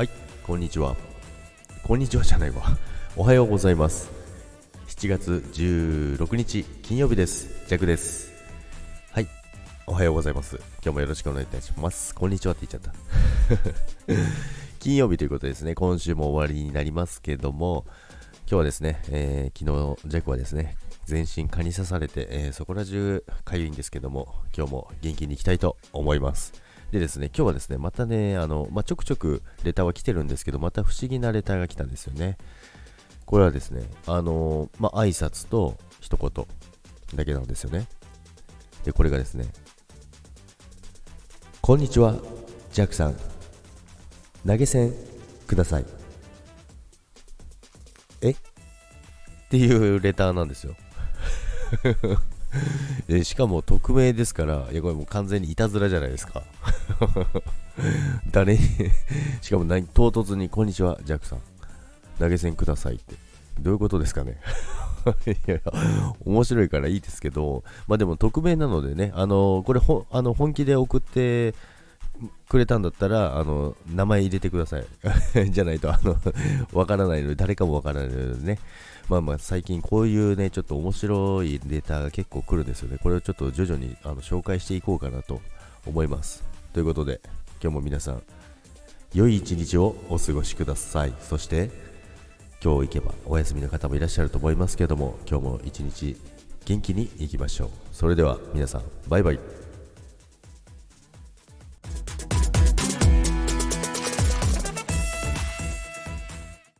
はいこんにちは。こんにちはじゃないわ。おはようございます。7月16日金曜日です。ジャックです。はいおはようございます。今日もよろしくお願いいたします。こんにちはって言っちゃった。金曜日ということですね。今週も終わりになりますけども今日はですね、えー、昨日ジャックはですね全身蚊に刺されて、えー、そこら中かゆいんですけども今日も元気にいきたいと思います。でですね、今日はですね、またね、あの、まあ、ちょくちょくレターは来てるんですけど、また不思議なレターが来たんですよね。これはですね、あの、まあ、挨拶と一言だけなんですよね。で、これがですね、こんにちは、ジャックさん。投げ銭ください。え？っていうレターなんですよ。でしかも匿名ですから、いやこれもう完全にいたずらじゃないですか。誰にしかも何唐突に、こんにちは、ジャックさん。投げ銭くださいって。どういうことですかね いやいや、面白いからいいですけど、まあでも匿名なのでね、あのこれほあの本気で送ってくれたんだったら、あの名前入れてください。じゃないと、あの わからないので、誰かもわからないのでね。まあまあ最近こういうね、ちょっと面白いデータが結構来るんですよね。これをちょっと徐々にあの紹介していこうかなと思います。ということで、今日も皆さん、良い一日をお過ごしください。そして、今日行けばお休みの方もいらっしゃると思いますけども、今日も一日元気にいきましょう。それでは皆さん、バイバイ。